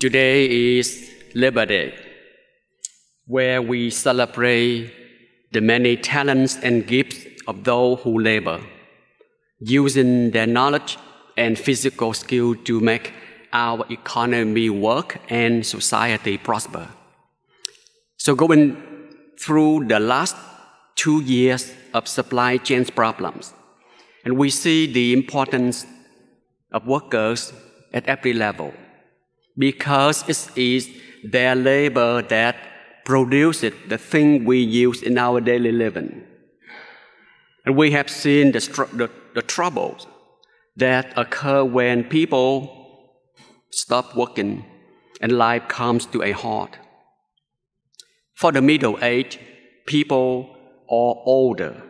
Today is Labor Day, where we celebrate the many talents and gifts of those who labor, using their knowledge and physical skill to make our economy work and society prosper. So, going through the last two years of supply chain problems, and we see the importance of workers at every level because it is their labor that produces the thing we use in our daily living. And we have seen the, the, the troubles that occur when people stop working and life comes to a halt. For the middle age, people are older,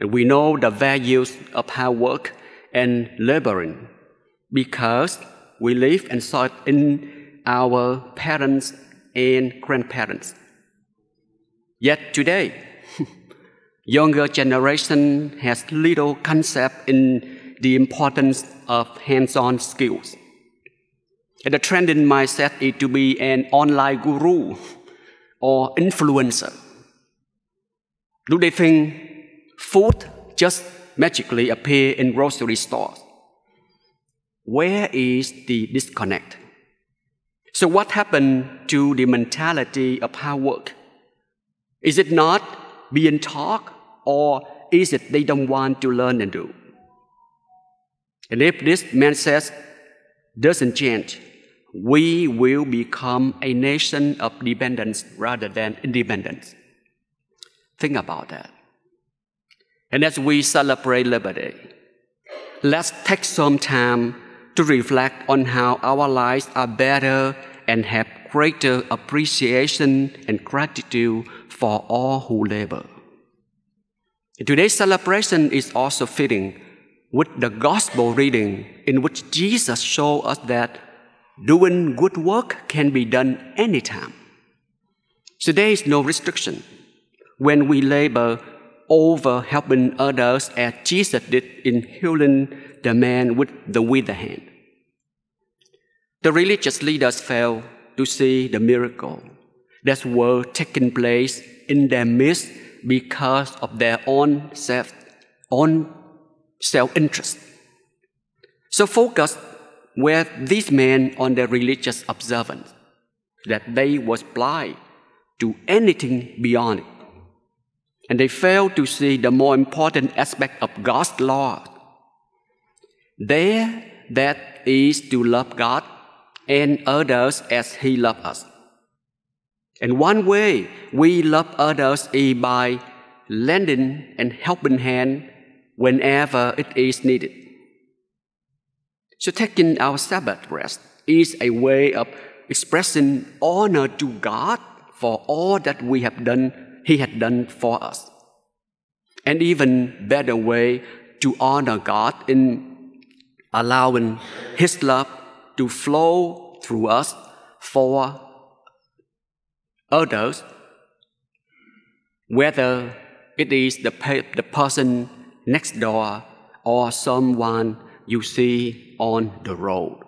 and we know the values of hard work and laboring because we live and saw it in our parents and grandparents. Yet today, younger generation has little concept in the importance of hands-on skills. And the trending mindset is to be an online guru or influencer. Do they think food just magically appear in grocery stores? Where is the disconnect? So, what happened to the mentality of hard work? Is it not being taught, or is it they don't want to learn and do? And if this mindset doesn't change, we will become a nation of dependence rather than independence. Think about that. And as we celebrate Labor Day, let's take some time to reflect on how our lives are better and have greater appreciation and gratitude for all who labor. Today's celebration is also fitting with the gospel reading in which Jesus showed us that doing good work can be done anytime. So there is no restriction when we labor over helping others as Jesus did in healing the man with the withered hand. The religious leaders failed to see the miracle that were taking place in their midst because of their own self, own self-interest. So focused were these men on their religious observance, that they was blind to anything beyond it. And they fail to see the more important aspect of God's law. There, that is to love God and others as He loved us. And one way we love others is by lending and helping hand whenever it is needed. So taking our Sabbath rest is a way of expressing honor to God for all that we have done, He had done for us. And even better way to honor God in allowing His love to flow through us for others, whether it is the, the person next door or someone you see on the road.